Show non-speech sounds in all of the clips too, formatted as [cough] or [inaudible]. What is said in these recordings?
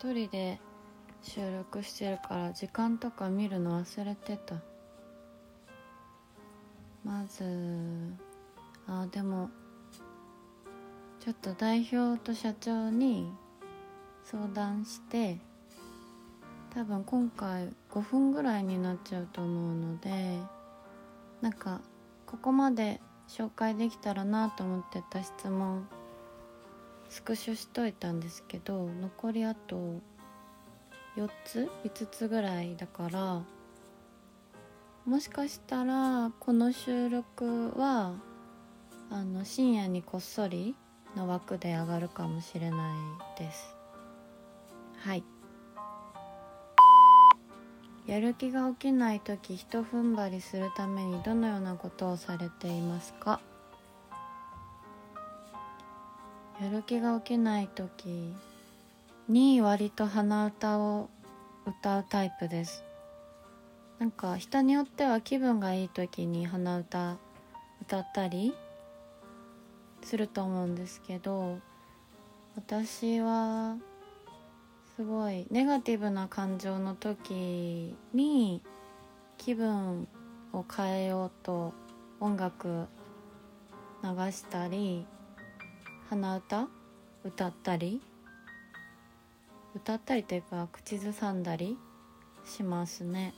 一人で収録してるから時間とか見るの忘れてた。まずあでもちょっと代表と社長に相談して多分今回5分ぐらいになっちゃうと思うのでなんかここまで紹介できたらなと思ってた質問スクショしといたんですけど残りあと4つ5つぐらいだからもしかしたらこの収録はあの深夜にこっそりの枠で上がるかもしれないです。はい。やる気が起きない時ひと踏ん張りするためにどのようなことをされていますか？やる気が起きない時に割と鼻歌を歌うタイプです。なんか人によっては気分がいい時に鼻歌歌ったりすると思うんですけど私はすごいネガティブな感情の時に気分を変えようと音楽流したり鼻歌？歌ったり？歌ったりというか口ずさんだり？しますね。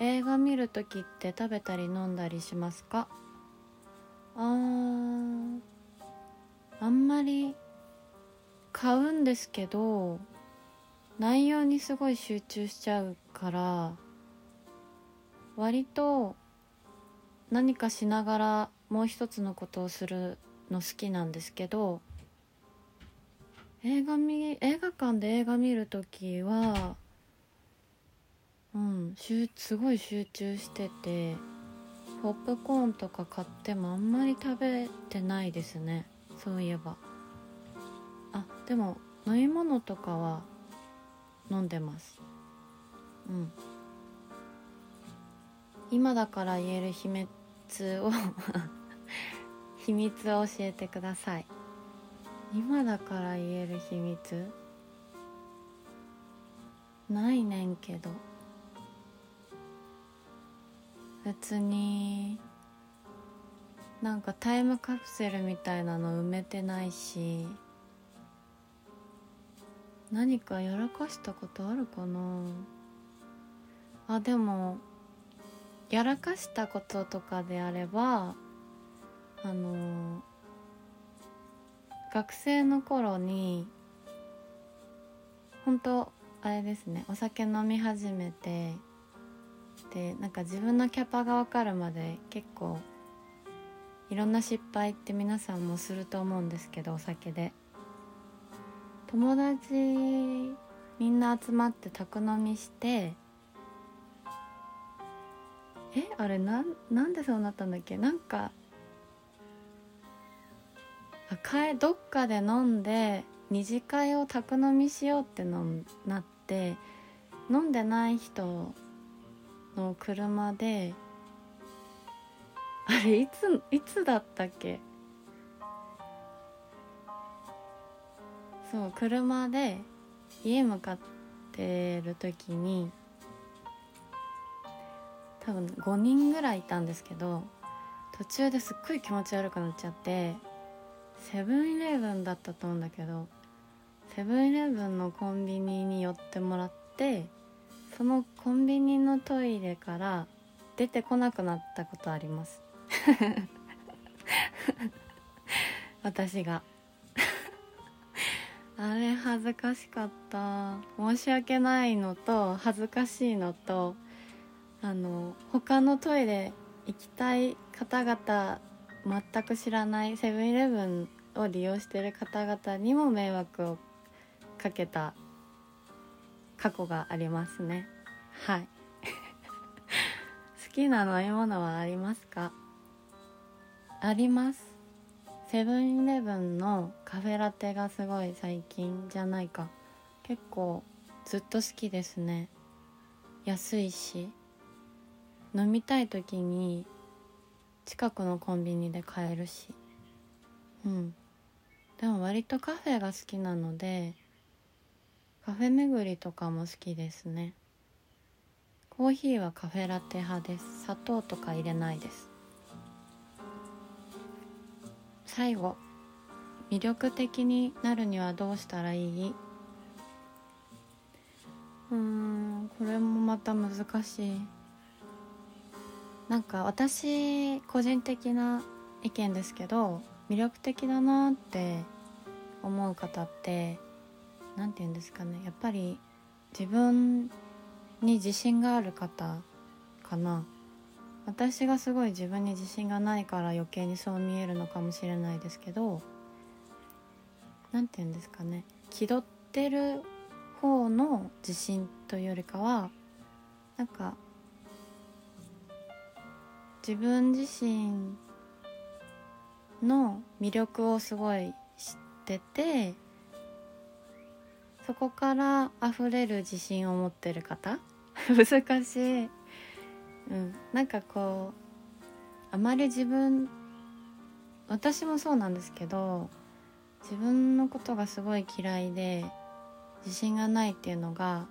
映画見る時って食べたり飲んだりしますか？あーあんまり買うんですけど内容にすごい集中しちゃうから割と何かしながらもう一つのことをするの好きなんですけど映画見映画館で映画見る時はうんすごい集中しててポップコーンとか買ってもあんまり食べてないですね。そういえば。あでも飲み物とかは飲んでます。うん。今だから言える秘密を [laughs] 秘密を教えてください。今だから言える秘密？ないねんけど。別になんかタイムカプセルみたいなの埋めてないし。何かやらかしたことあるかな？あでもやらかしたこととかであればあの学生の頃に本当あれですねお酒飲み始めてでなんか自分のキャパが分かるまで結構いろんな失敗って皆さんもすると思うんですけどお酒で。友達みんな集まって宅飲みしてえあれなんなんでそうなったんだっけ？なんかかえどっかで飲んで二次会を宅飲みしようってのなって飲んでない人の車であれいついつだったっけ？そう車で家向かってる時に多分5人ぐらいいたんですけど途中ですっごい気持ち悪くなっちゃってセブンイレブンだったと思うんだけどセブンイレブンのコンビニに寄ってもらってそのコンビニのトイレから出てこなくなったことあります。[laughs] 私が。[laughs] あれ恥ずかしかった。申し訳ないのと恥ずかしいのとあの他のトイレ行きたい方々全く知らないセブンイレブンを利用している方々にも迷惑をかけた過去がありますね。はい。[laughs] 好きな飲み物はありますか？あります。セブンイレブンのカフェラテがすごい最近じゃないか。結構ずっと好きですね。安いし。飲みたい時に近くのコンビニで買えるし。うん。でも割とカフェが好きなのでカフェ巡りとかも好きですね。コーヒーはカフェラテ派です。砂糖とか入れないです。最後魅力的になるにはどうしたらいい？うーんこれもまた難しい。なんか私個人的な意見ですけど魅力的だなって思う方って何て言うんですかねやっぱり自分に自信がある方かな。私がすごい自分に自信がないから余計にそう見えるのかもしれないですけど何て言うんですかね気取ってる方の自信というよりかはなんか自分自身の魅力をすごい知っててそこから溢れる自信を持ってる方。[laughs] 難しい、うん、なんかこうあまり自分私もそうなんですけど自分のことがすごい嫌いで自信がないっていうのが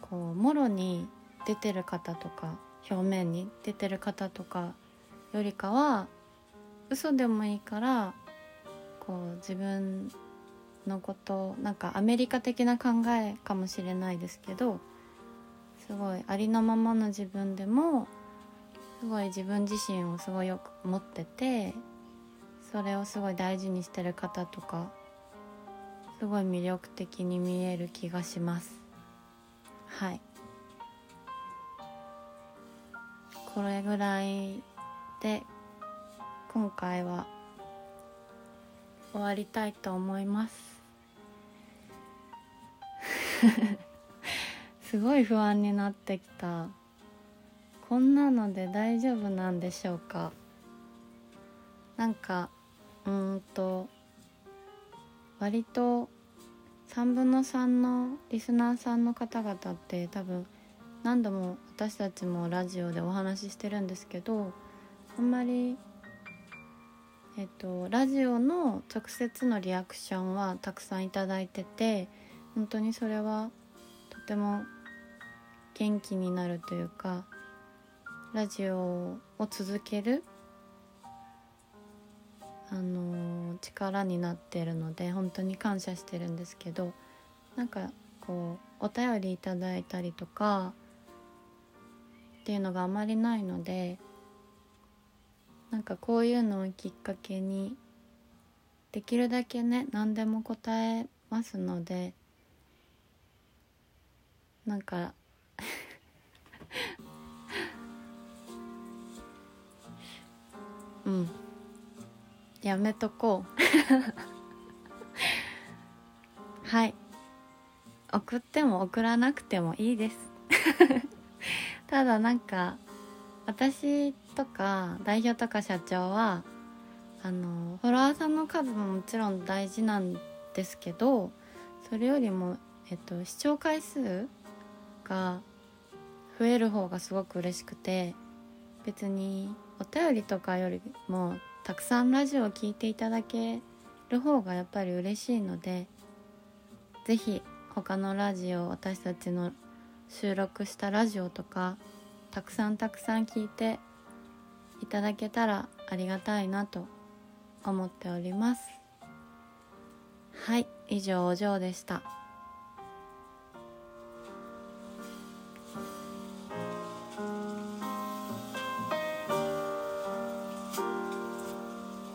こうもろに出てる方とか表面に出てる方とかよりかは嘘でもいいからこう自分のことなんかアメリカ的な考えかもしれないですけどすごいありのままの自分でもすごい自分自身をすごいよく持っててそれをすごい大事にしてる方とかすごい魅力的に見える気がします。はい。これぐらいで今回は終わりたいと思います。[laughs] すごい不安になってきた。こんなので大丈夫なんでしょうか。なんかうんと割と3分の3のリスナーさんの方々って多分何度も私たちもラジオでお話ししてるんですけどあんまりえっとラジオの直接のリアクションはたくさんいただいてて本当にそれはとても元気になるというかラジオを続けるあの力になってるので本当に感謝してるんですけどなんかこうお便りいただいたりとかっていうのがあまりないのでなんかこういうのをきっかけにできるだけね何でも答えますのでなんかうん。やめとこう。はい。送っても送らなくてもいいです。ただなんか私とか代表とか社長はあのフォロワーさんの数ももちろん大事なんですけどそれよりも、えっと、視聴回数が増える方がすごく嬉しくて別にお便りとかよりもたくさんラジオを聴いていただける方がやっぱり嬉しいので是非他のラジオ私たちの収録したラジオとかたくさんたくさん聞いていただけたらありがたいなと思っております。はい以上お嬢でした。